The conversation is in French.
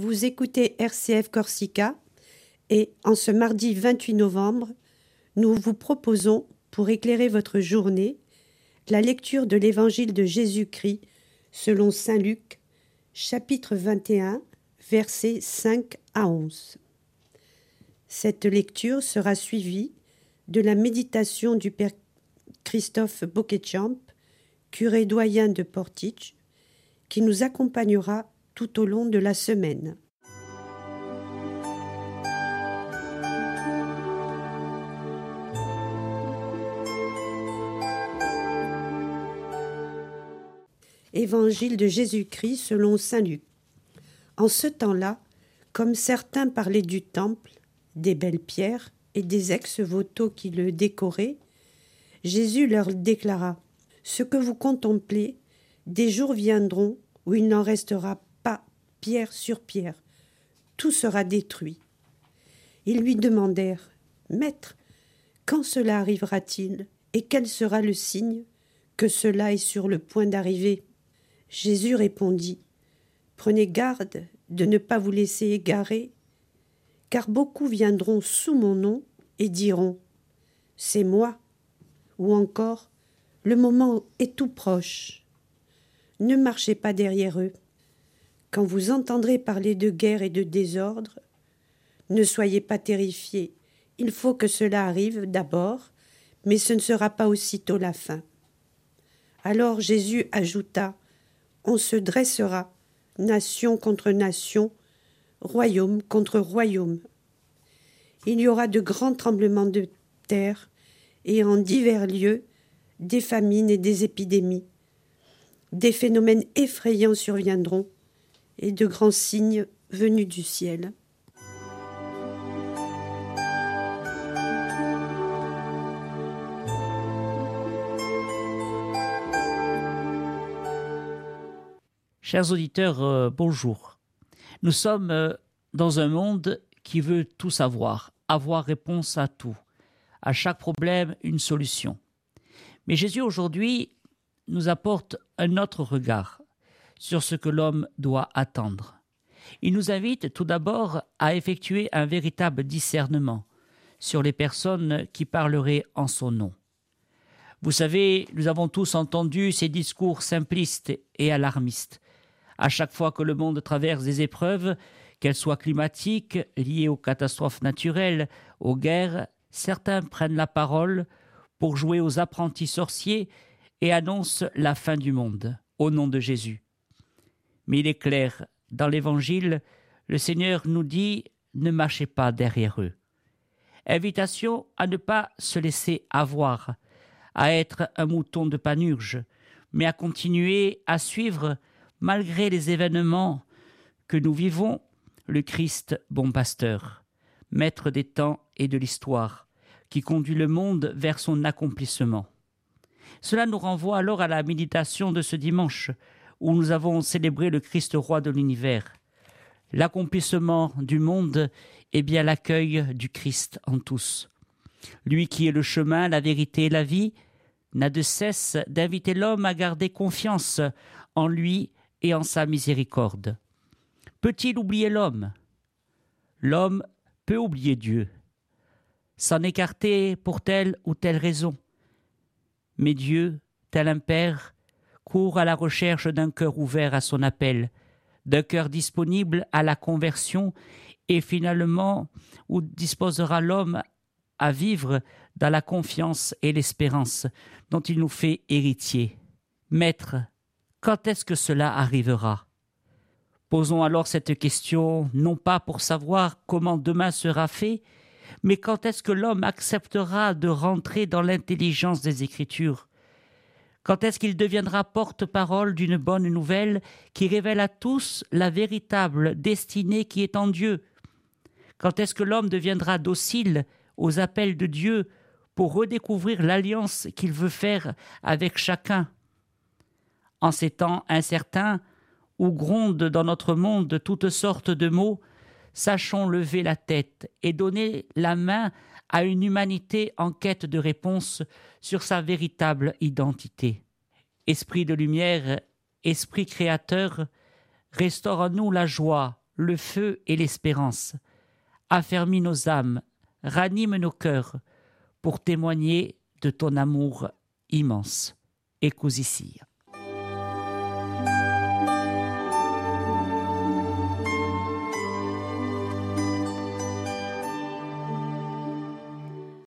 Vous écoutez RCF Corsica et en ce mardi 28 novembre, nous vous proposons, pour éclairer votre journée, la lecture de l'Évangile de Jésus-Christ selon Saint Luc, chapitre 21, versets 5 à 11. Cette lecture sera suivie de la méditation du Père Christophe Bocquetchamp, curé doyen de Portich, qui nous accompagnera tout au long de la semaine. Évangile de Jésus-Christ selon Saint Luc. En ce temps-là, comme certains parlaient du temple, des belles pierres et des ex-voto qui le décoraient, Jésus leur déclara Ce que vous contemplez, des jours viendront où il n'en restera pierre sur pierre. Tout sera détruit. Ils lui demandèrent Maître, quand cela arrivera-t-il et quel sera le signe que cela est sur le point d'arriver? Jésus répondit Prenez garde de ne pas vous laisser égarer, car beaucoup viendront sous mon nom et diront C'est moi, ou encore Le moment est tout proche. Ne marchez pas derrière eux. Quand vous entendrez parler de guerre et de désordre, ne soyez pas terrifiés. Il faut que cela arrive d'abord, mais ce ne sera pas aussitôt la fin. Alors Jésus ajouta On se dressera, nation contre nation, royaume contre royaume. Il y aura de grands tremblements de terre, et en divers lieux, des famines et des épidémies. Des phénomènes effrayants surviendront et de grands signes venus du ciel. Chers auditeurs, euh, bonjour. Nous sommes euh, dans un monde qui veut tout savoir, avoir réponse à tout, à chaque problème une solution. Mais Jésus aujourd'hui nous apporte un autre regard, sur ce que l'homme doit attendre. Il nous invite tout d'abord à effectuer un véritable discernement sur les personnes qui parleraient en son nom. Vous savez, nous avons tous entendu ces discours simplistes et alarmistes. À chaque fois que le monde traverse des épreuves, qu'elles soient climatiques, liées aux catastrophes naturelles, aux guerres, certains prennent la parole pour jouer aux apprentis sorciers et annoncent la fin du monde, au nom de Jésus. Mais il est clair, dans l'Évangile, le Seigneur nous dit ne marchez pas derrière eux. Invitation à ne pas se laisser avoir, à être un mouton de panurge, mais à continuer à suivre, malgré les événements que nous vivons, le Christ bon pasteur, maître des temps et de l'histoire, qui conduit le monde vers son accomplissement. Cela nous renvoie alors à la méditation de ce dimanche, où nous avons célébré le Christ roi de l'univers. L'accomplissement du monde est bien l'accueil du Christ en tous. Lui qui est le chemin, la vérité et la vie, n'a de cesse d'inviter l'homme à garder confiance en lui et en sa miséricorde. Peut-il oublier l'homme? L'homme peut oublier Dieu, s'en écarter pour telle ou telle raison. Mais Dieu, tel un Père, court à la recherche d'un cœur ouvert à son appel, d'un cœur disponible à la conversion, et finalement où disposera l'homme à vivre dans la confiance et l'espérance dont il nous fait héritier. Maître, quand est-ce que cela arrivera? Posons alors cette question non pas pour savoir comment demain sera fait, mais quand est-ce que l'homme acceptera de rentrer dans l'intelligence des Écritures? Quand est-ce qu'il deviendra porte-parole d'une bonne nouvelle qui révèle à tous la véritable destinée qui est en Dieu? Quand est-ce que l'homme deviendra docile aux appels de Dieu pour redécouvrir l'alliance qu'il veut faire avec chacun? En ces temps incertains, où grondent dans notre monde toutes sortes de mots, sachons lever la tête et donner la main à une humanité en quête de réponse sur sa véritable identité. Esprit de lumière, esprit créateur, restaure en nous la joie, le feu et l'espérance. Affermis nos âmes, ranime nos cœurs, pour témoigner de ton amour immense. Ecusicía.